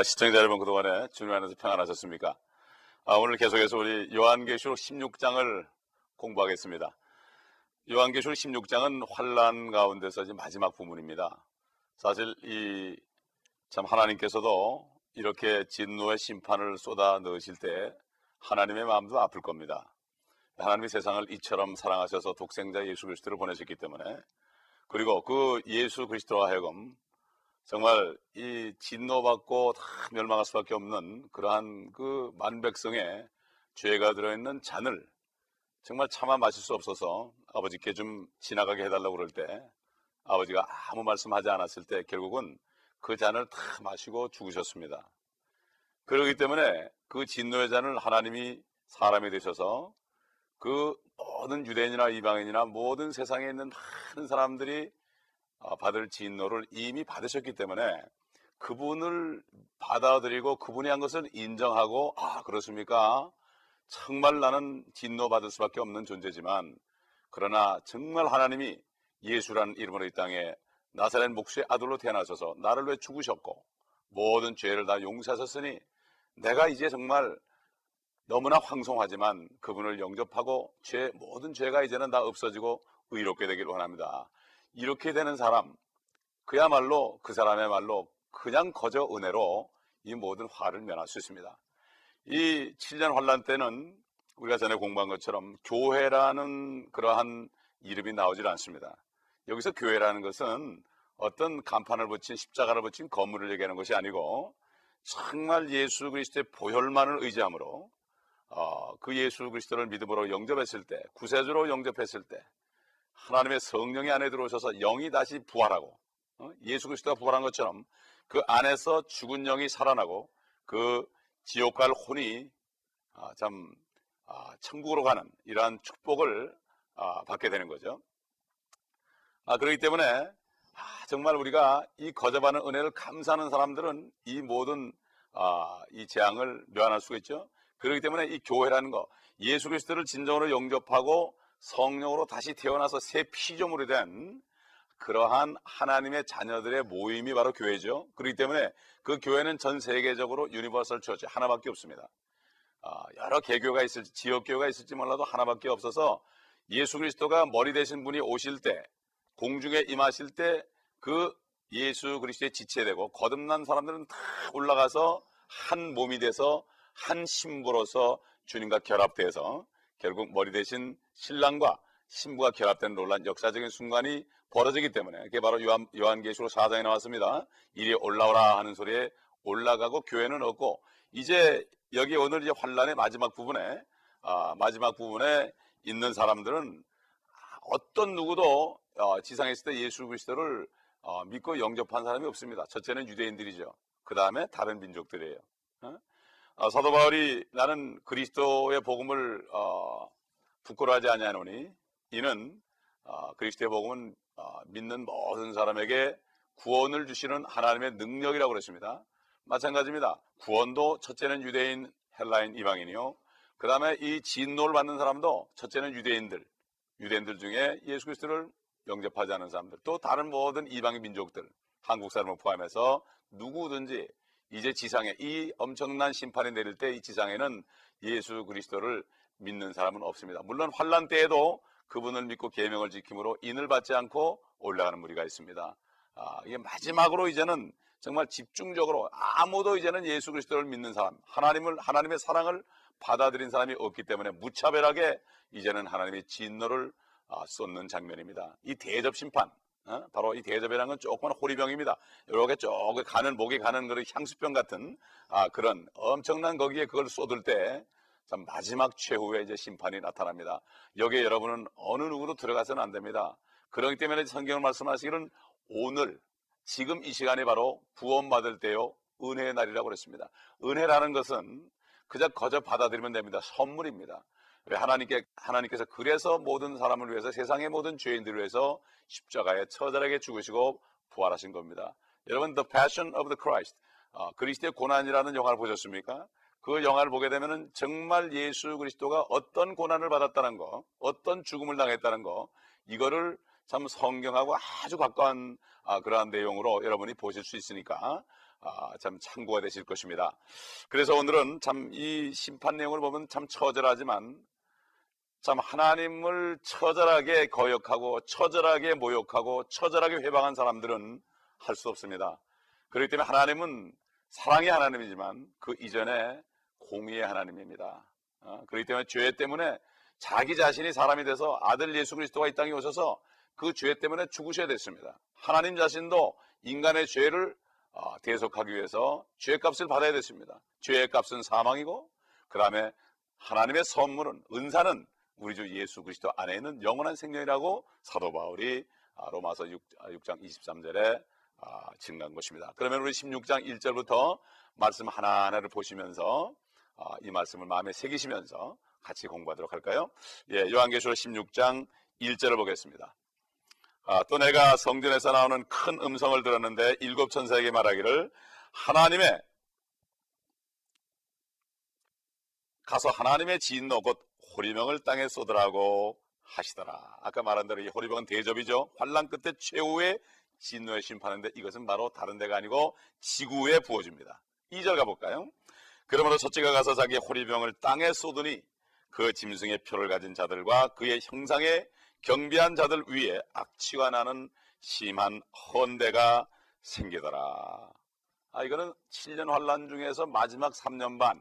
아, 시청자 여러분 그동안에 주님 안에서 평안하셨습니까? 아, 오늘 계속해서 우리 요한계시록 16장을 공부하겠습니다. 요한계시록 16장은 환란 가운데서 이제 마지막 부분입니다. 사실 이 참 하나님께서도 이렇게 진노의 심판을 쏟아 넣으실 때 하나님의 마음도 아플 겁니다. 하나님이 세상을 이처럼 사랑하셔서 독생자 예수 그리스도를 보내셨기 때문에 그리고 그 예수 그리스도와 하여금 정말 이 진노받고 다 멸망할 수밖에 없는 그러한 그 만백성의 죄가 들어있는 잔을 정말 참아 마실 수 없어서 아버지께 좀 지나가게 해달라고 그럴 때 아버지가 아무 말씀하지 않았을 때 결국은 그 잔을 다 마시고 죽으셨습니다. 그러기 때문에 그 진노의 잔을 하나님이 사람이 되셔서 그 모든 유대인이나 이방인이나 모든 세상에 있는 많은 사람들이 어, 받을 진노를 이미 받으셨기 때문에 그분을 받아들이고 그분이 한 것을 인정하고 아 그렇습니까? 정말 나는 진노 받을 수밖에 없는 존재지만 그러나 정말 하나님이 예수라는 이름으로 이 땅에 나사렛 목수의 아들로 태어나셔서 나를 위해 죽으셨고 모든 죄를 다 용서하셨으니 내가 이제 정말 너무나 황송하지만 그분을 영접하고 죄 모든 죄가 이제는 다 없어지고 의롭게 되기를 원합니다. 이렇게 되는 사람 그야말로 그 사람의 말로 그냥 거저 은혜로 이 모든 화를 면할 수 있습니다. 이 7년 환란 때는 우리가 전에 공부한 것처럼 교회라는 그러한 이름이 나오질 않습니다. 여기서 교회라는 것은 어떤 간판을 붙인 십자가를 붙인 건물을 얘기하는 것이 아니고 정말 예수 그리스도의 보혈만을 의지함으로 어, 그 예수 그리스도를 믿음으로 영접했을 때 구세주로 영접했을 때 하나님의 성령이 안에 들어오셔서 영이 다시 부활하고 어? 예수 그리스도가 부활한 것처럼 그 안에서 죽은 영이 살아나고 그 지옥 갈 혼이 아, 참 아, 천국으로 가는 이러한 축복을 아, 받게 되는 거죠. 아, 그렇기 때문에 아, 정말 우리가 이 거접하는 은혜를 감사하는 사람들은 이 모든 아, 이 재앙을 면할 수가 있죠. 그렇기 때문에 이 교회라는 거 예수 그리스도를 진정으로 영접하고 성령으로 다시 태어나서 새 피조물이 된 그러한 하나님의 자녀들의 모임이 바로 교회죠. 그렇기 때문에 그 교회는 전 세계적으로 universal church 하나밖에 없습니다. 아, 여러 개교회가 있을지 지역 교회가 있을지 몰라도 하나밖에 없어서 예수 그리스도가 머리 되신 분이 오실 때 공중에 임하실 때 그 예수 그리스도의 지체되고 거듭난 사람들은 다 올라가서 한 몸이 돼서 한 신부로서 주님과 결합돼서 결국 머리 대신 신랑과 신부가 결합된 논란 역사적인 순간이 벌어지기 때문에 그게 바로 요한, 요한계시록 4장에 나왔습니다. 이리 올라오라 하는 소리에 올라가고 교회는 없고 이제 여기 오늘 이제 환란의 마지막 부분에 아, 마지막 부분에 있는 사람들은 어떤 누구도 어, 지상에 있을 때 예수 그리스도를 어, 믿고 영접한 사람이 없습니다. 첫째는 유대인들이죠. 그 다음에 다른 민족들이에요. 어? 어, 사도 바울이 나는 그리스도의 복음을 어, 부끄러워하지 아니하노니 이는 어, 그리스도의 복음은 어, 믿는 모든 사람에게 구원을 주시는 하나님의 능력이라고 그랬습니다. 마찬가지입니다. 구원도 첫째는 유대인, 헬라인, 이방인이요. 그 다음에 이 진노를 받는 사람도 첫째는 유대인들, 유대인들 중에 예수 그리스도를 영접하지 않은 사람들, 또 다른 모든 이방인 민족들, 한국 사람을 포함해서 누구든지 이제 지상에 이 엄청난 심판이 내릴 때 이 지상에는 예수 그리스도를 믿는 사람은 없습니다. 물론 환란 때에도 그분을 믿고 계명을 지킴으로 인을 받지 않고 올라가는 무리가 있습니다. 아, 이게 마지막으로 이제는 정말 집중적으로 아무도 이제는 예수 그리스도를 믿는 사람, 하나님을 하나님의 사랑을 받아들인 사람이 없기 때문에 무차별하게 이제는 하나님의 진노를 아, 쏟는 장면입니다. 이 대접 심판, 어? 바로 이 대접이라는 건 조그만 호리병입니다. 이렇게 쪼그 가는 목에 가는 그런 향수병 같은 아, 그런 엄청난 거기에 그걸 쏟을 때참 마지막 최후의 이제 심판이 나타납니다. 여기에 여러분은 어느 누구도 들어가서는 안 됩니다. 그렇기 때문에 성경을 말씀하시기는 오늘 지금 이 시간이 바로 구원받을 때요 은혜의 날이라고 그랬습니다. 은혜라는 것은 그저 거저 받아들이면 됩니다. 선물입니다. 왜 하나님께 하나님께서 그래서 모든 사람을 위해서 세상의 모든 죄인들을 위해서 십자가에 처절하게 죽으시고 부활하신 겁니다. 여러분 The Passion of the Christ 어, 그리스도의 고난이라는 영화를 보셨습니까? 그 영화를 보게 되면은 정말 예수 그리스도가 어떤 고난을 받았다는 거, 어떤 죽음을 당했다는 거, 이거를 참 성경하고 아주 가까운 아, 그러한 내용으로 여러분이 보실 수 있으니까 아, 참 참고가 되실 것입니다. 그래서 오늘은 참 이 심판 내용을 보면 참 처절하지만 참 하나님을 처절하게 거역하고 처절하게 모욕하고 처절하게 회방한 사람들은 할 수 없습니다. 그렇기 때문에 하나님은 사랑의 하나님이지만 그 이전에 공의의 하나님입니다. 어, 그렇기 때문에 죄 때문에 자기 자신이 사람이 돼서 아들 예수 그리스도가 이 땅에 오셔서 그 죄 때문에 죽으셔야 됐습니다. 하나님 자신도 인간의 죄를 어, 대속하기 위해서 죄값을 받아야 됐습니다. 죄의 값은 사망이고 그 다음에 하나님의 선물은 은사는 우리 주 예수 그리스도 안에 있는 영원한 생명이라고 사도 바울이 아, 로마서 6, 장 23절에 증가한 것입니다. 그러면 우리 16장 1절부터 말씀 하나하나를 보시면서 아, 이 말씀을 마음에 새기시면서 같이 공부하도록 할까요? 예, 요한계시록 16장 1절을 보겠습니다. 아, 또 내가 성전에서 나오는 큰 음성을 들었는데 일곱 천사에게 말하기를 하나님의 가서 하나님의 진노 곧 호리병을 땅에 쏟으라고 하시더라. 아까 말한 대로 이 호리병은 대접이죠. 환란 끝에 최후의 진노의 심판인데 이것은 바로 다른 데가 아니고 지구에 부어집니다. 2절 가볼까요? 그러므로 첫째가 가서 자기 호리병을 땅에 쏟으니 그 짐승의 표를 가진 자들과 그의 형상에 경비한 자들 위에 악취가 나는 심한 헌대가 생기더라. 아, 이거는 7년 환란 중에서 마지막 3년 반.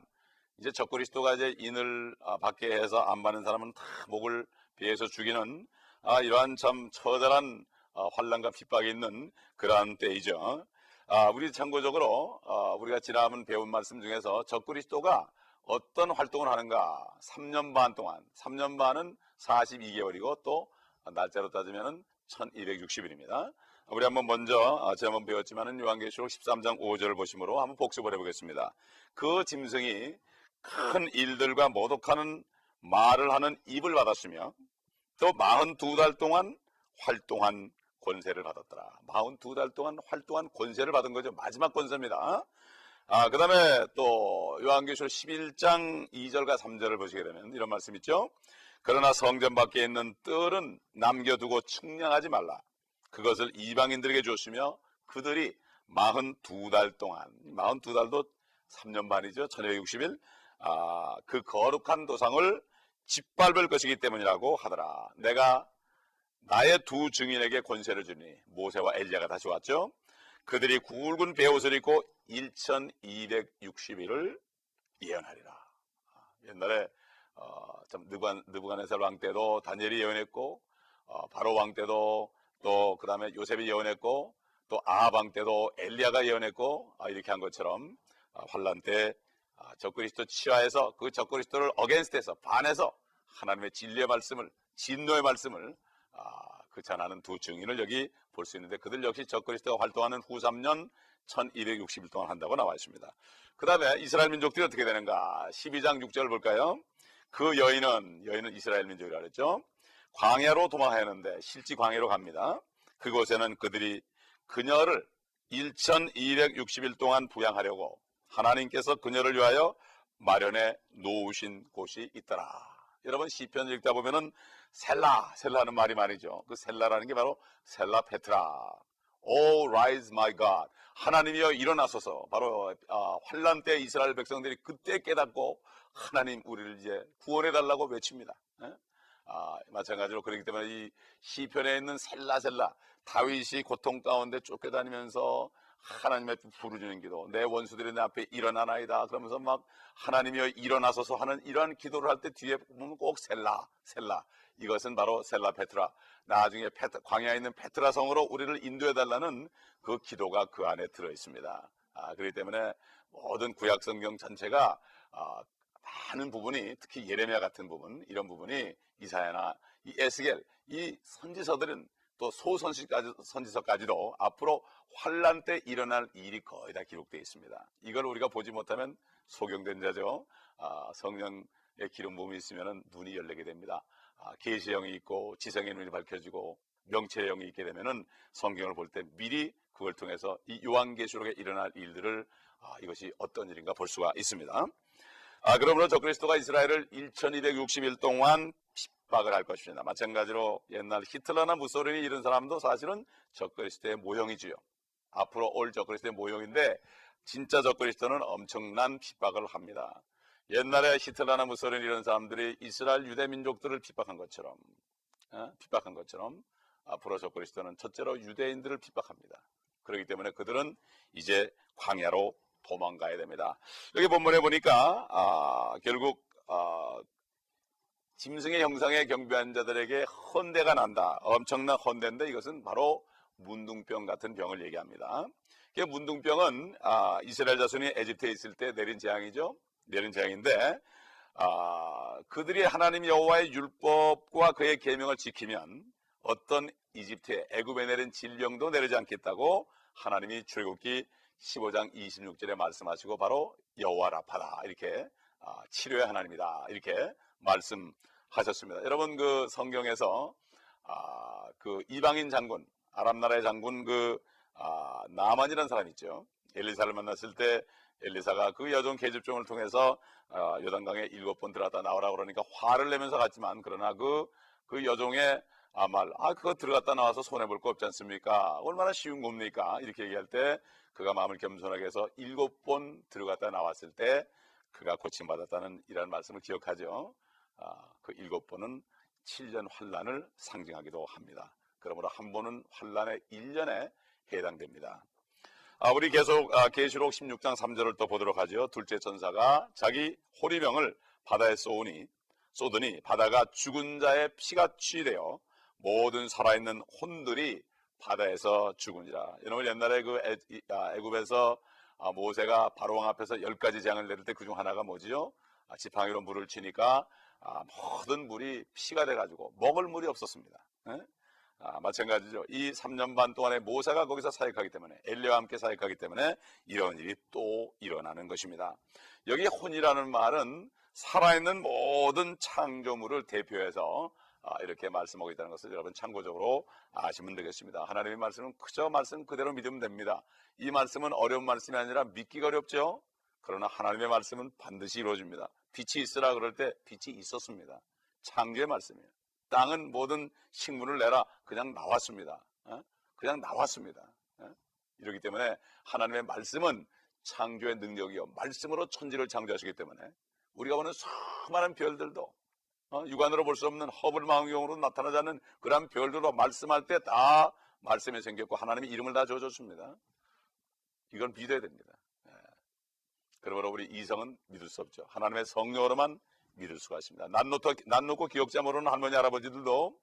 이제 적그리스도가 이제 인을 아, 받게 해서 안 받는 사람은 다 목을 베어서 죽이는 아, 이러한 참 처절한 아, 환란과 핍박이 있는 그러한 때이죠. 아, 우리 참고적으로 아, 우리가 지난번 배운 말씀 중에서 적그리스도가 어떤 활동을 하는가? 3년 반 동안, 3년 반은 42개월이고 또 날짜로 따지면 1260일입니다. 우리 한번 먼저 아, 제가 한번 배웠지만은 요한계시록 13장 5절을 보시므로 한번 복습을 해보겠습니다. 그 짐승이 큰 일들과 모독하는 말을 하는 입을 받았으며 또 42달 동안 활동한 권세를 받았더라. 42달 동안 활동한 권세를 받은 거죠. 마지막 권세입니다. 아, 그 다음에 또 요한계시록 11장 2절과 3절을 보시게 되면 이런 말씀 있죠. 그러나 성전 밖에 있는 뜰은 남겨두고 측량하지 말라. 그것을 이방인들에게 줬으며 그들이 42달 동안, 42달도 3년 반이죠. 1260일. 아, 그 거룩한 도상을 짓밟을 것이기 때문이라고 하더라. 내가 나의 두 증인에게 권세를 주니 모세와 엘리야가 다시 왔죠. 그들이 굵은 베옷을 입고 1260일을 예언하리라. 옛날에 어, 참 느부간, 느부간네살 왕 때도 다니엘이 예언했고 어, 바로 왕 때도 또 그다음에 요셉이 예언했고 또 아합 왕 때도 엘리야가 예언했고 아, 이렇게 한 것처럼 아, 환란 때 아, 적그리스도 치하에서 그 적그리스도를 어겐스트해서 반해서 하나님의 진리의 말씀을 진노의 말씀을 아, 그 전하는 두 증인을 여기 볼 수 있는데 그들 역시 적그리스도가 활동하는 후 3년 1260일 동안 한다고 나와 있습니다. 그 다음에 이스라엘 민족들이 어떻게 되는가? 12장 6절을 볼까요? 그 여인은, 여인은 이스라엘 민족이라 그랬죠? 광야로 도망하였는데 실지 광야로 갑니다. 그곳에는 그들이 그녀를 1260일 동안 부양하려고 하나님께서 그녀를 위하여 마련해 놓으신 곳이 있더라. 여러분 시편 읽다 보면은 셀라, 셀라는 말이 말이죠. 그 셀라라는 게 바로 셀라 페트라. Oh, rise, my God. 하나님이여 일어나소서. 바로 아, 환란 때 이스라엘 백성들이 그때 깨닫고 하나님 우리를 이제 구원해 달라고 외칩니다. 예? 아, 마찬가지로 그렇기 때문에 이 시편에 있는 셀라셀라 다윗이 고통 가운데 쫓겨다니면서 하나님의 부르짖는 기도 내 원수들이 내 앞에 일어나나이다. 그러면서 막 하나님이여 일어나소서 하는 이러한 기도를 할 때 뒤에 보면 꼭 셀라 셀라. 이것은 바로 셀라 페트라. 나중에 페트, 광야에 있는 페트라 성으로 우리를 인도해 달라는 그 기도가 그 안에 들어 있습니다. 아, 그렇기 때문에 모든 구약 성경 전체가 아, 많은 부분이 특히 예레미야 같은 부분 이런 부분이 이사야나 이 에스겔 이 선지서들은 또 소선지까지 선지서까지도 앞으로 환란 때 일어날 일이 거의 다 기록되어 있습니다. 이걸 우리가 보지 못하면 소경된 자죠. 아, 성령의 기름 부음이 있으면 눈이 열리게 됩니다. 아, 계시형이 있고 지성의 눈이 밝혀지고 명체의 영이 있게 되면은 성경을 볼 때 미리 그걸 통해서 이 요한계시록에 일어날 일들을 아, 이것이 어떤 일인가 볼 수가 있습니다. 아, 그러므로 저 그리스도가 이스라엘을 1260일 동안 핍 박을 할 것입니다. 마찬가지로 옛날 히틀러나 무소리니 이런 사람도 사실은 저 그리스도의 모형이지요. 앞으로 올저 그리스도의 모형인데 진짜 적그리스도는 엄청난 핍박을 합니다. 옛날에 히틀러나 무소린 이런 사람들이 이스라엘 유대 민족들을 핍박한 것처럼 어? 핍박한 것처럼 앞으로 적그리스도는 첫째로 유대인들을 핍박합니다. 그렇기 때문에 그들은 이제 광야로 도망가야 됩니다. 여기 본문에 보니까 아, 결국 아, 짐승의 형상의 경배한 자들에게 헌대가 난다. 엄청난 헌대인데 이것은 바로 문둥병 같은 병을 얘기합니다. 문둥병은 아, 이스라엘 자손이 에집트에 있을 때 내린 재앙이죠. 내린 재앙인데 아, 그들이 하나님 여호와의 율법과 그의 계명을 지키면 어떤 이집트의 애굽에 내린 질병도 내리지 않겠다고 하나님이 출애굽기 15장 26절에 말씀하시고 바로 여호와 라파다 이렇게 아, 치료의 하나님이다 이렇게 말씀하셨습니다. 여러분 그 성경에서 아, 그 이방인 장군 아람 나라의 장군 그 아, 나만이라는 사람 있죠. 엘리사를 만났을 때 엘리사가 그 여종 계집종을 통해서 아, 요단강에 일곱 번 들어갔다 나오라 그러니까 화를 내면서 갔지만 그러나 그, 그 여종의 아, 말, 아, 그거 들어갔다 나와서 손해볼 거 없지 않습니까? 얼마나 쉬운 겁니까? 이렇게 얘기할 때 그가 마음을 겸손하게 해서 일곱 번 들어갔다 나왔을 때 그가 고침받았다는 이런 말씀을 기억하죠. 아, 그 일곱 번은 7년 환란을 상징하기도 합니다. 그러므로 한 번은 환란의 1년에 해당됩니다. 아, 우리 계속 아, 계시록 16장 3절을 또 보도록 하죠. 둘째 전사가 자기 호리병을 바다에 쏘니 쏘더니 바다가 죽은 자의 피가 취되어 모든 살아있는 혼들이 바다에서 죽으니라. 여러분 옛날에 그 애, 아, 애굽에서 아, 모세가 바로왕 앞에서 열 가지 재앙을 내릴 때 그중 하나가 뭐지요? 아, 지팡이로 물을 치니까 아, 모든 물이 피가 돼가지고 먹을 물이 없었습니다. 에? 아, 마찬가지죠. 이 3년 반 동안에 모세가 거기서 사역하기 때문에 엘리와 함께 사역하기 때문에 이런 일이 또 일어나는 것입니다. 여기 혼이라는 말은 살아있는 모든 창조물을 대표해서 아, 이렇게 말씀하고 있다는 것을 여러분 참고적으로 아시면 되겠습니다. 하나님의 말씀은 그저 말씀 그대로 믿으면 됩니다. 이 말씀은 어려운 말씀이 아니라 믿기가 어렵죠. 그러나 하나님의 말씀은 반드시 이루어집니다. 빛이 있으라 그럴 때 빛이 있었습니다. 창조의 말씀이에요. 땅은 모든 식물을 내라 그냥 나왔습니다. 어? 그냥 나왔습니다. 어? 이렇기 때문에 하나님의 말씀은 창조의 능력이요 말씀으로 천지를 창조하시기 때문에 우리가 보는 수많은 별들도 어? 육안으로 볼 수 없는 허블 망원경으로 나타나지 않는 그런 별들도 말씀할 때 다 말씀이 생겼고 하나님의 이름을 다 줘줬습니다. 이건 믿어야 됩니다. 예. 그러므로 우리 이성은 믿을 수 없죠. 하나님의 성령으로만 믿을 수가 있습니다. 난 놓고, 난 놓고 기억자 모르는 할머니, 할아버지들도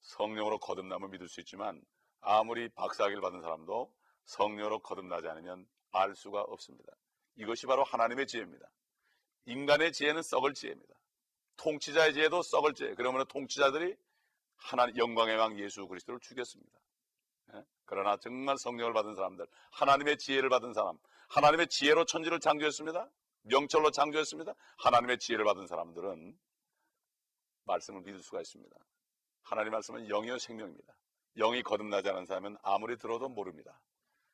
성령으로 거듭남을 믿을 수 있지만 아무리 박사학위를 받은 사람도 성령으로 거듭나지 않으면 알 수가 없습니다. 이것이 바로 하나님의 지혜입니다. 인간의 지혜는 썩을 지혜입니다. 통치자의 지혜도 썩을 지혜. 그러면 통치자들이 하나님 영광의 왕 예수 그리스도를 죽였습니다. 예? 그러나 정말 성령을 받은 사람들, 하나님의 지혜를 받은 사람, 하나님의 지혜로 천지를 창조했습니다. 명철로 창조했습니다. 하나님의 지혜를 받은 사람들은 말씀을 믿을 수가 있습니다. 하나님 말씀은 영이요 생명입니다. 영이 거듭나지 않은 사람은 아무리 들어도 모릅니다.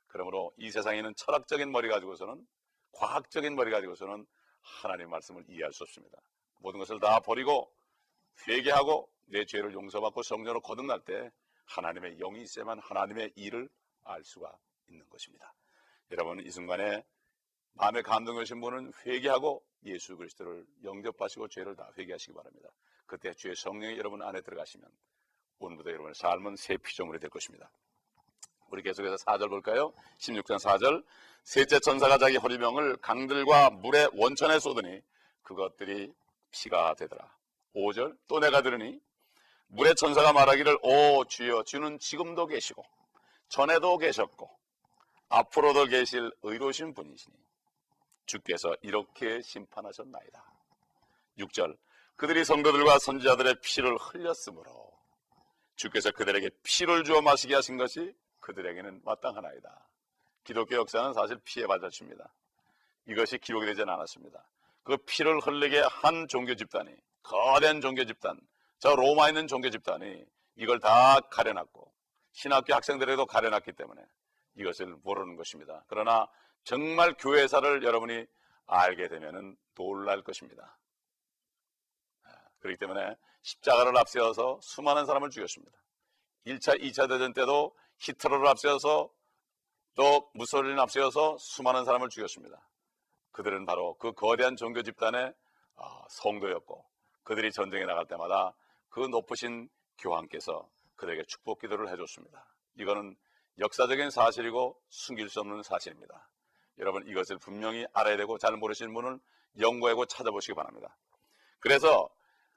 그러므로 이 세상에는 철학적인 머리 가지고서는 과학적인 머리 가지고서는 하나님 말씀을 이해할 수 없습니다. 모든 것을 다 버리고 회개하고 내 죄를 용서받고 성령으로 거듭날 때 하나님의 영이 있어야만 하나님의 일을 알 수가 있는 것입니다. 여러분 이 순간에 마음에 감동하신 분은 회개하고 예수 그리스도를 영접하시고 죄를 다 회개하시기 바랍니다. 그때 주의 성령이 여러분 안에 들어가시면 오늘부터 여러분의 삶은 새 피조물이 될 것입니다. 우리 계속해서 4절 볼까요? 16장 4절 셋째 천사가 자기 허리병을 강들과 물의 원천에 쏟으니 그것들이 피가 되더라. 5절 또 내가 들으니 물의 천사가 말하기를 오 주여 주는 지금도 계시고 전에도 계셨고 앞으로도 계실 의로신 분이시니 주께서 이렇게 심판하셨나이다. 6절 그들이 성도들과 선지자들의 피를 흘렸으므로 주께서 그들에게 피를 주어 마시게 하신 것이 그들에게는 마땅하나이다. 기독교 역사는 사실 피해 받았습니다. 이것이 기록이 되지는 않았습니다. 그 피를 흘리게 한 종교 집단이 거대한 종교 집단 저 로마에 있는 종교 집단이 이걸 다 가려놨고 신학교 학생들에도 가려놨기 때문에 이것을 모르는 것입니다. 그러나 정말 교회사를 여러분이 알게 되면 놀랄 것입니다. 그렇기 때문에 십자가를 앞세워서 수많은 사람을 죽였습니다. 1차, 2차 대전 때도 히트러를 앞세워서 또 무솔리를 앞세워서 수많은 사람을 죽였습니다. 그들은 바로 그 거대한 종교 집단의 아, 성도였고 그들이 전쟁에 나갈 때마다 그 높으신 교황께서 그들에게 축복 기도를 해줬습니다. 이거는 역사적인 사실이고 숨길 수 없는 사실입니다. 여러분 이것을 분명히 알아야 되고 잘 모르시는 분은 연구하고 찾아보시기 바랍니다. 그래서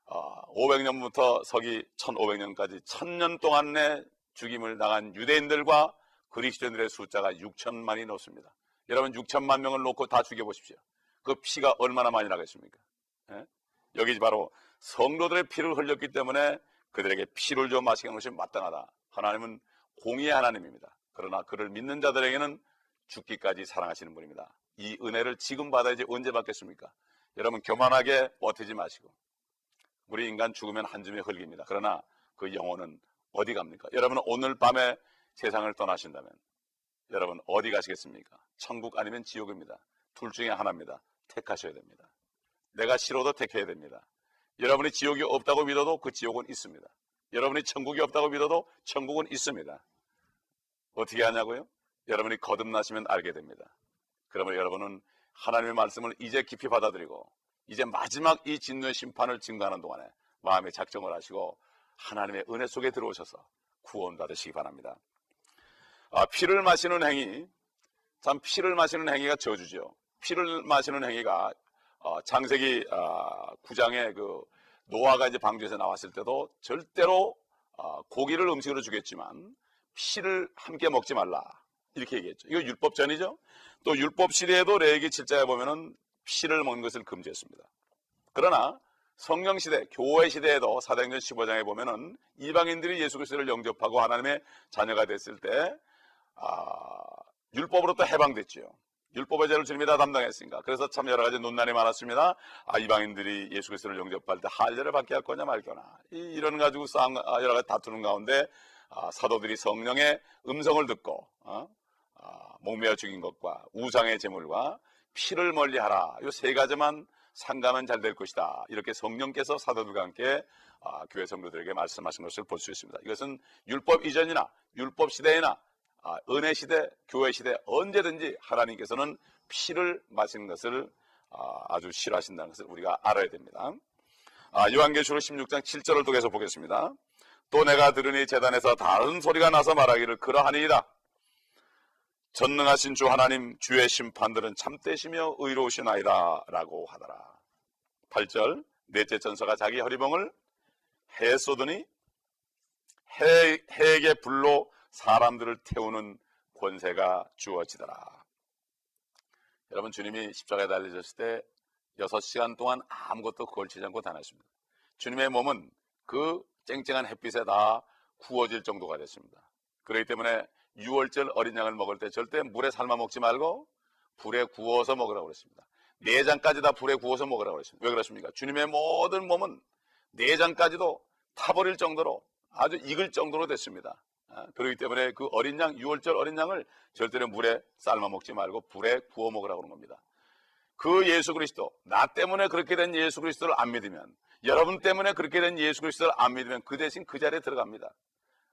500년부터 어, 서기 1500년까지 1000년 동안 내 죽임을 당한 유대인들과 그리스도인들의 숫자가 6천만이 넘습니다. 여러분 6천만 명을 놓고 다 죽여보십시오. 그 피가 얼마나 많이 나겠습니까? 예? 여기 바로 성도들의 피를 흘렸기 때문에 그들에게 피를 줘 마시게 하는 것이 마땅하다. 하나님은 공의의 하나님입니다. 그러나 그를 믿는 자들에게는 죽기까지 사랑하시는 분입니다. 이 은혜를 지금 받아야지 언제 받겠습니까? 여러분 교만하게 버티지 마시고 우리 인간 죽으면 한 줌의 흙입니다. 그러나 그 영혼은 어디 갑니까? 여러분은 오늘 밤에 세상을 떠나신다면 여러분 어디 가시겠습니까? 천국 아니면 지옥입니다. 둘 중에 하나입니다. 택하셔야 됩니다. 내가 싫어도 택해야 됩니다. 여러분이 지옥이 없다고 믿어도 그 지옥은 있습니다. 여러분이 천국이 없다고 믿어도 천국은 있습니다. 어떻게 하냐고요? 여러분이 거듭나시면 알게 됩니다. 그러면 여러분은 하나님의 말씀을 이제 깊이 받아들이고 이제 마지막 이 진노의 심판을 증거하는 동안에 마음의 작정을 하시고 하나님의 은혜 속에 들어오셔서 구원 받으시기 바랍니다. 아, 피를 마시는 행위, 참 피를 마시는 행위가 저주죠. 피를 마시는 행위가 어, 장세기 어, 9장의 그 노아가 이제 방주에서 나왔을 때도 절대로 어, 고기를 음식으로 주겠지만 피를 함께 먹지 말라 이렇게 얘기했죠. 이거 율법 전이죠. 또 율법 시대에도 레기 7장에 보면은 피를 먹는 것을 금지했습니다. 그러나 성령 시대, 교회 시대에도 사도행전 15장에 보면은 이방인들이 예수 그리스도를 영접하고 하나님의 자녀가 됐을 때 아, 율법으로부터 해방됐지요. 율법의 죄를 주님이 다 담당했으니까. 그래서 참 여러 가지 논란이 많았습니다. 아, 이방인들이 예수 그리스도를 영접할 때 할례를 받게 할 거냐 말 거나. 이, 런 가지고 싸움, 아, 여러 가지 다투는 가운데 아, 사도들이 성령의 음성을 듣고 어? 아, 목매어 죽인 것과 우상의 제물과 피를 멀리하라. 이 세 가지만 상가면 잘 될 것이다. 이렇게 성령께서 사도들과 함께 아, 교회 성도들에게 말씀하신 것을 볼 수 있습니다. 이것은 율법 이전이나 율법 시대이나 아, 은혜 시대, 교회 시대 언제든지 하나님께서는 피를 마시는 것을 아, 주 싫어하신다는 것을 우리가 알아야 됩니다. 아, 요한계시록 16장 7절을 통해서 보겠습니다. 또 내가 들으니 재단에서 다른 소리가 나서 말하기를 그러하니이다. 전능하신 주 하나님 주의 심판들은 참되시며 의로우시나이다 라고 하더라. 8절 넷째 전서가 자기 허리봉을 해 쏘더니 해, 해에게 불로 사람들을 태우는 권세가 주어지더라. 여러분 주님이 십자가에 달리셨을 때 6시간 동안 아무것도 걸치지 않고 다녔습니다. 주님의 몸은 그 쨍쨍한 햇빛에 다 구워질 정도가 됐습니다. 그렇기 때문에 6월절 어린 양을 먹을 때 절대 물에 삶아 먹지 말고 불에 구워서 먹으라고 그랬습니다. 내장까지 다 불에 구워서 먹으라고 그랬습니다. 왜 그렇습니까? 주님의 모든 몸은 내장까지도 타버릴 정도로 아주 익을 정도로 됐습니다. 아, 그렇기 때문에 그 어린 양, 6월절 어린 양을 절대로 물에 삶아 먹지 말고 불에 구워 먹으라고 하는 겁니다. 그 예수 그리스도, 나 때문에 그렇게 된 예수 그리스도를 안 믿으면, 여러분 때문에 그렇게 된 예수 그리스도를 안 믿으면 그 대신 그 자리에 들어갑니다.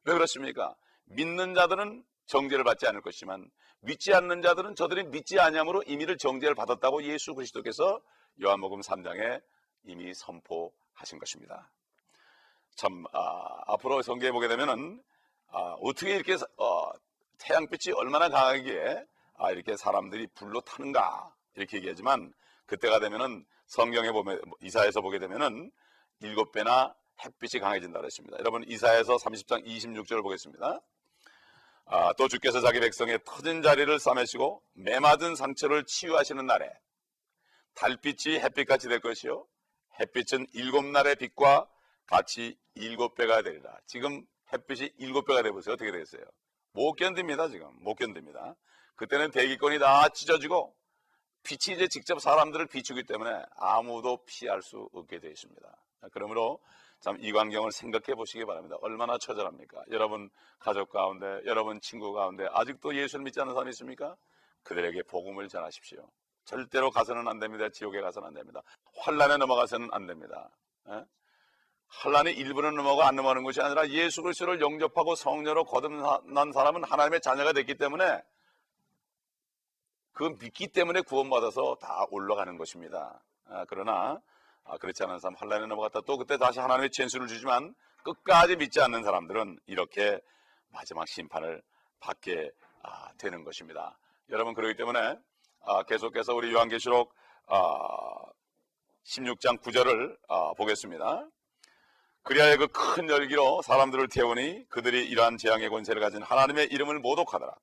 왜 그렇습니까? 믿는 자들은 정죄를 받지 않을 것이지만 믿지 않는 자들은 저들이 믿지 아니함으로 임의를 정죄를 받았다고 예수 그리스도께서 요한복음 3장에 이미 선포하신 것입니다. 참 아, 앞으로 성경에 보게 되면은 아, 어떻게 이렇게 어, 태양빛이 얼마나 강하게 아, 이렇게 사람들이 불로 타는가 이렇게 얘기하지만 그때가 되면은 성경에 보면 이사에서 보게 되면은 일곱 배나 햇빛이 강해진다 그랬습니다. 여러분 이사에서 30장 26절을 보겠습니다. 아, 또 주께서 자기 백성의 터진 자리를 싸매시고 매맞은 상처를 치유하시는 날에 달빛이 햇빛같이 될 것이요 햇빛은 일곱 날의 빛과 같이 일곱 배가 되리라. 지금 햇빛이 일곱 배가 되보세요. 어떻게 되겠어요? 못 견딥니다. 지금 못 견딥니다. 그때는 대기권이 다 찢어지고 빛이 이제 직접 사람들을 비추기 때문에 아무도 피할 수 없게 되어 있습니다. 그러므로 참 이 광경을 생각해 보시기 바랍니다. 얼마나 처절합니까? 여러분 가족 가운데, 여러분 친구 가운데 아직도 예수를 믿지 않는 사람이 있습니까? 그들에게 복음을 전하십시오. 절대로 가서는 안 됩니다. 지옥에 가서는 안 됩니다. 환란에 넘어가서는 안 됩니다. 에? 환란의 일부는 넘어가 안 넘어가는 것이 아니라 예수 그리스도를 영접하고 성녀로 거듭난 사람은 하나님의 자녀가 됐기 때문에 그 믿기 때문에 구원받아서 다 올라가는 것입니다. 아, 그러나 아, 그렇지 않은 사람 환란에 넘어갔다 또 그때 다시 하나님의 찬수를 주지만 끝까지 믿지 않는 사람들은 이렇게 마지막 심판을 받게 아, 되는 것입니다. 여러분 그렇기 때문에 아, 계속해서 우리 요한계시록 16장 9절을 보겠습니다. 그리하여 그 큰 열기로 사람들을 태우니 그들이 이러한 재앙의 권세를 가진 하나님의 이름을 모독하더라.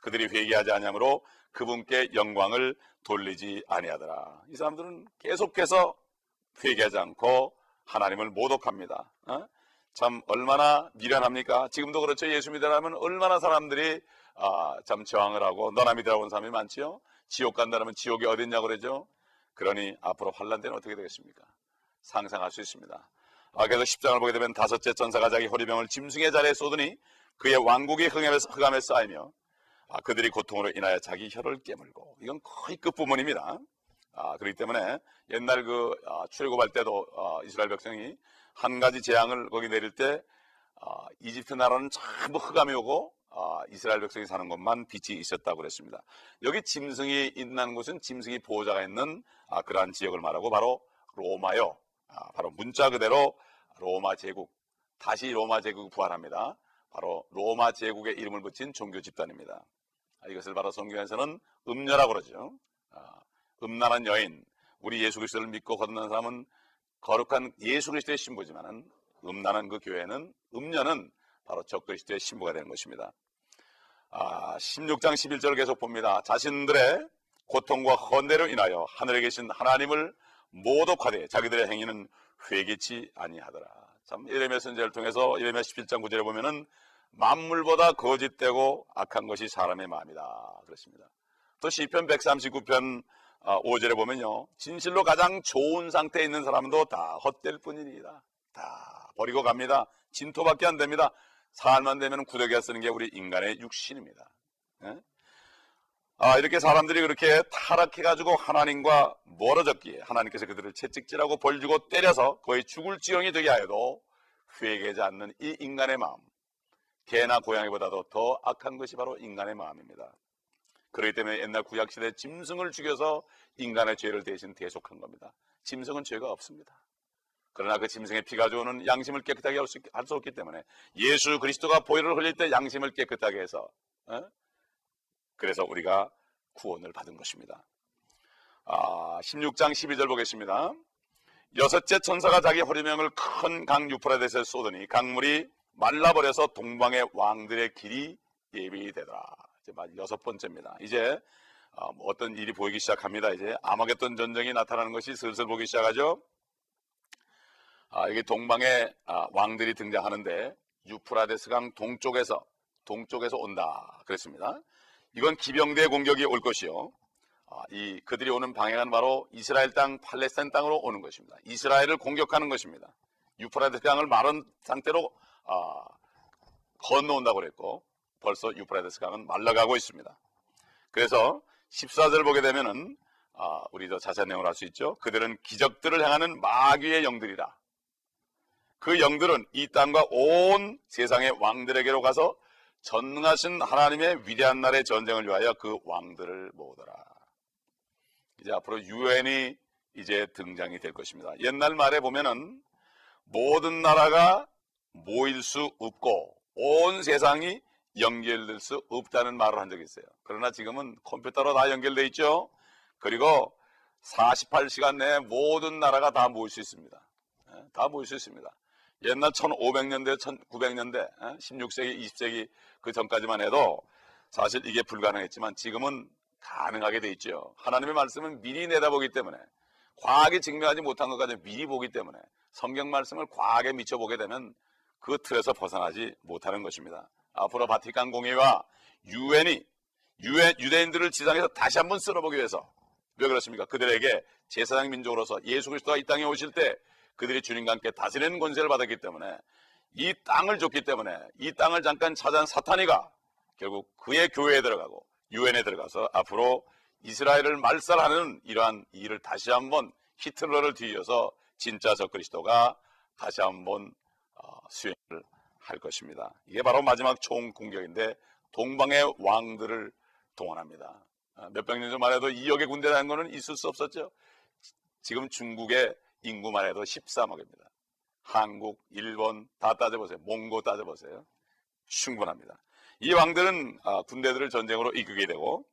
그들이 회개하지 아니하므로 그분께 영광을 돌리지 아니하더라. 이 사람들은 계속해서 회개하지 않고 하나님을 모독합니다. 어? 참 얼마나 미련합니까? 지금도 그렇죠. 예수 믿으라면 얼마나 사람들이 아, 참 저항을 하고 너나 믿으라고 하는 사람이 많지요. 지옥 간다면 지옥이 어딨냐고 그러죠. 그러니 앞으로 환란 때는 어떻게 되겠습니까? 상상할 수 있습니다. 아, 그래서 10장을 보게 되면 다섯째 전사가 자기 호리병을 짐승의 자리에 쏟으니 그의 왕국이 흑암에, 흑암에 쌓이며 아, 그들이 고통으로 인하여 자기 혀를 깨물고 이건 거의 끝부분입니다. 아, 그렇기 때문에 옛날 그 아, 출애굽할 때도 아, 이스라엘 백성이 한 가지 재앙을 거기 내릴 때 아, 이집트 나라는 전부 흑암이 오고 아, 이스라엘 백성이 사는 곳만 빛이 있었다고 그랬습니다. 여기 짐승이 있는 곳은 짐승이 보호자가 있는 아, 그러한 지역을 말하고 바로 로마요. 아, 바로 문자 그대로 로마 제국 다시 로마 제국 부활합니다. 바로 로마 제국의 이름을 붙인 종교 집단입니다. 아, 이것을 바로 성경에서는 음녀라고 그러죠. 아, 음란한 여인, 우리 예수 그리스도를 믿고 거듭난 사람은 거룩한 예수 그리스도의 신부지만은 음란한 그 교회는 음녀는 바로 적그리스도의 신부가 되는 것입니다. 아, 16장 11절을 계속 봅니다. 자신들의 고통과 헌대로 인하여 하늘에 계신 하나님을 모독하되 자기들의 행위는 회개치 아니하더라. 참 예레미야 선지자를 통해서 예레미야 17장 9절에 보면은 만물보다 거짓되고 악한 것이 사람의 마음이다. 그렇습니다. 또 시편 139편 5절에 아, 보면요. 진실로 가장 좋은 상태에 있는 사람도 다 헛될 뿐이니다. 다 버리고 갑니다. 진토밖에 안 됩니다. 살만 되면 구더기가 쓰는 게 우리 인간의 육신입니다. 예? 아, 이렇게 사람들이 그렇게 타락해가지고 하나님과 멀어졌기에 하나님께서 그들을 채찍질하고 벌주고 때려서 거의 죽을 지경이 되게 하여도 회개하지 않는 이 인간의 마음. 개나 고양이보다도 더 악한 것이 바로 인간의 마음입니다. 그렇기 때문에 옛날 구약시대 짐승을 죽여서 인간의 죄를 대신 대속한 겁니다. 짐승은 죄가 없습니다. 그러나 그 짐승의 피가 좋은 양심을 깨끗하게 할 수, 할 수, 없기 때문에 예수 그리스도가 보혈을 흘릴 때 양심을 깨끗하게 해서 어? 그래서 우리가 구원을 받은 것입니다. 아, 16장 12절 보겠습니다. 여섯째 천사가 자기 호리명을 큰 강 유프라데스에 쏟으니 강물이 말라버려서 동방의 왕들의 길이 예비이 되더라. 이제 여섯 번째입니다. 이제 어, 뭐 어떤 일이 보이기 시작합니다. 이제 아마겟돈 전쟁이 나타나는 것이 슬슬 보기 시작하죠. 아, 여기 동방의 아, 왕들이 등장하는데 유프라데스 강 동쪽에서 동쪽에서 온다 그랬습니다. 이건 기병대 공격이 올 것이요. 아, 이 그들이 오는 방향은 바로 이스라엘 땅, 팔레스타인 땅으로 오는 것입니다. 이스라엘을 공격하는 것입니다. 유프라데스 강을 마른 상태로 아, 건너온다고 그랬고 벌써 유프라데스 강은 말라가고 있습니다. 그래서 14절 보게 되면은 아, 우리 도 자세한 내용을 알 수 있죠. 그들은 기적들을 행하는 마귀의 영들이라. 그 영들은 이 땅과 온 세상의 왕들에게로 가서 전능하신 하나님의 위대한 날의 전쟁을 위하여 그 왕들을 모으더라. 이제 앞으로 유엔이 이제 등장이 될 것입니다. 옛날 말에 보면은 모든 나라가 모일 수 없고 온 세상이 연결될 수 없다는 말을 한 적이 있어요. 그러나 지금은 컴퓨터로 다 연결돼 있죠. 그리고 48시간 내에 모든 나라가 다 모일 수 있습니다. 예, 다 모일 수 있습니다. 옛날 1500년대, 1900년대, 16세기, 20세기 그 전까지만 해도 사실 이게 불가능했지만 지금은 가능하게 돼 있죠. 하나님의 말씀은 미리 내다보기 때문에 과학이 증명하지 못한 것까지 미리 보기 때문에 성경 말씀을 과학에 미쳐보게 되면 그 틀에서 벗어나지 못하는 것입니다. 앞으로 바티칸 공회와 유엔이 유엔, 유대인들을 지상에서 다시 한번 쓸어보기 위해서 왜 그렇습니까? 그들에게 제사장 민족으로서 예수 그리스도가 이 땅에 오실 때 그들이 주님과 함께 다스리는 권세를 받았기 때문에 이 땅을 줬기 때문에 이 땅을 잠깐 찾아온 사탄이가 결국 그의 교회에 들어가고 유엔에 들어가서 앞으로 이스라엘을 말살하는 이러한 일을 다시 한번 히틀러를 뒤이어서 진짜 저 그리스도가 다시 한번 어, 수행을 할 것입니다. 이게 바로 마지막 총 공격인데 동방의 왕들을 동원합니다. 아, 몇백 년 전만 해도 2억의 군대라는 것은 있을 수 없었죠. 지금 중국의 인구만 해도 13억입니다. 한국, 일본 다 따져보세요. 몽고 따져보세요. 충분합니다. 이 왕들은 아, 군대들을 전쟁으로 이끌게 되고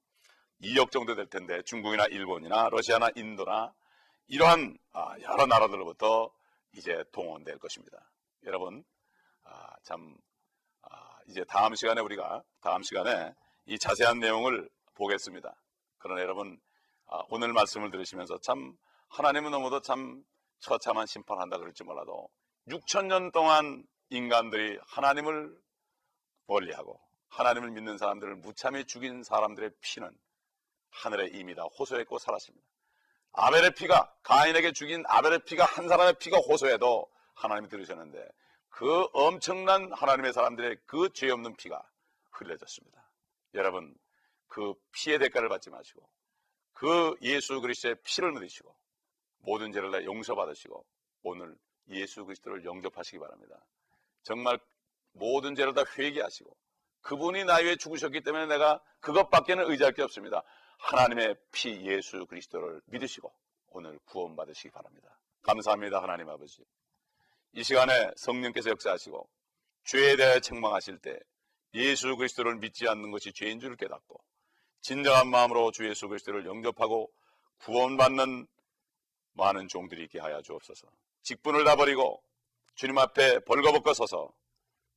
2억 정도 될 텐데 중국이나 일본이나 러시아나 인도나 이러한 아, 여러 나라들로부터 이제 동원될 것입니다. 여러분 아, 참 이제 다음 시간에 우리가 다음 시간에 이 자세한 내용을 보겠습니다. 그러나 여러분 오늘 말씀을 들으시면서 참 하나님은 너무도 참 처참한 심판한다 그럴지 몰라도 6천 년 동안 인간들이 하나님을 멀리하고 하나님을 믿는 사람들을 무참히 죽인 사람들의 피는 하늘의 임이다 호소했고 살았습니다. 아벨의 피가 가인에게 죽인 아벨의 피가 한 사람의 피가 호소해도 하나님이 들으셨는데 그 엄청난 하나님의 사람들의 그 죄 없는 피가 흘려졌습니다. 여러분 그 피의 대가를 받지 마시고 그 예수 그리스도의 피를 묻으시고 모든 죄를 다 용서받으시고 오늘 예수 그리스도를 영접하시기 바랍니다. 정말 모든 죄를 다 회개하시고 그분이 나위 위해 죽으셨기 때문에 내가 그것밖에는 의지할 게 없습니다. 하나님의 피 예수 그리스도를 믿으시고 오늘 구원받으시기 바랍니다. 감사합니다. 하나님 아버지. 이 시간에 성령께서 역사하시고 죄에 대해 책망하실 때 예수 그리스도를 믿지 않는 것이 죄인 줄 깨닫고 진정한 마음으로 주 예수 그리스도를 영접하고 구원받는 많은 종들이 있게 하여 주옵소서. 직분을 다 버리고 주님 앞에 벌거벗고 서서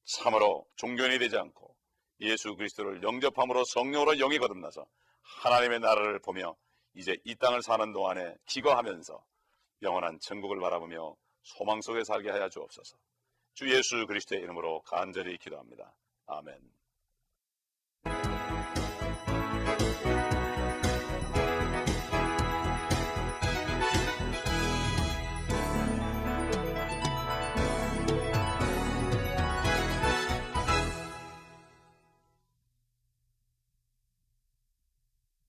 참으로 종교인이 되지 않고 예수 그리스도를 영접함으로 성령으로 영이 거듭나서 하나님의 나라를 보며 이제 이 땅을 사는 동안에 기거하면서 영원한 천국을 바라보며 소망 속에 살게 하여 주옵소서. 주 예수 그리스도의 이름으로 간절히 기도합니다. 아멘.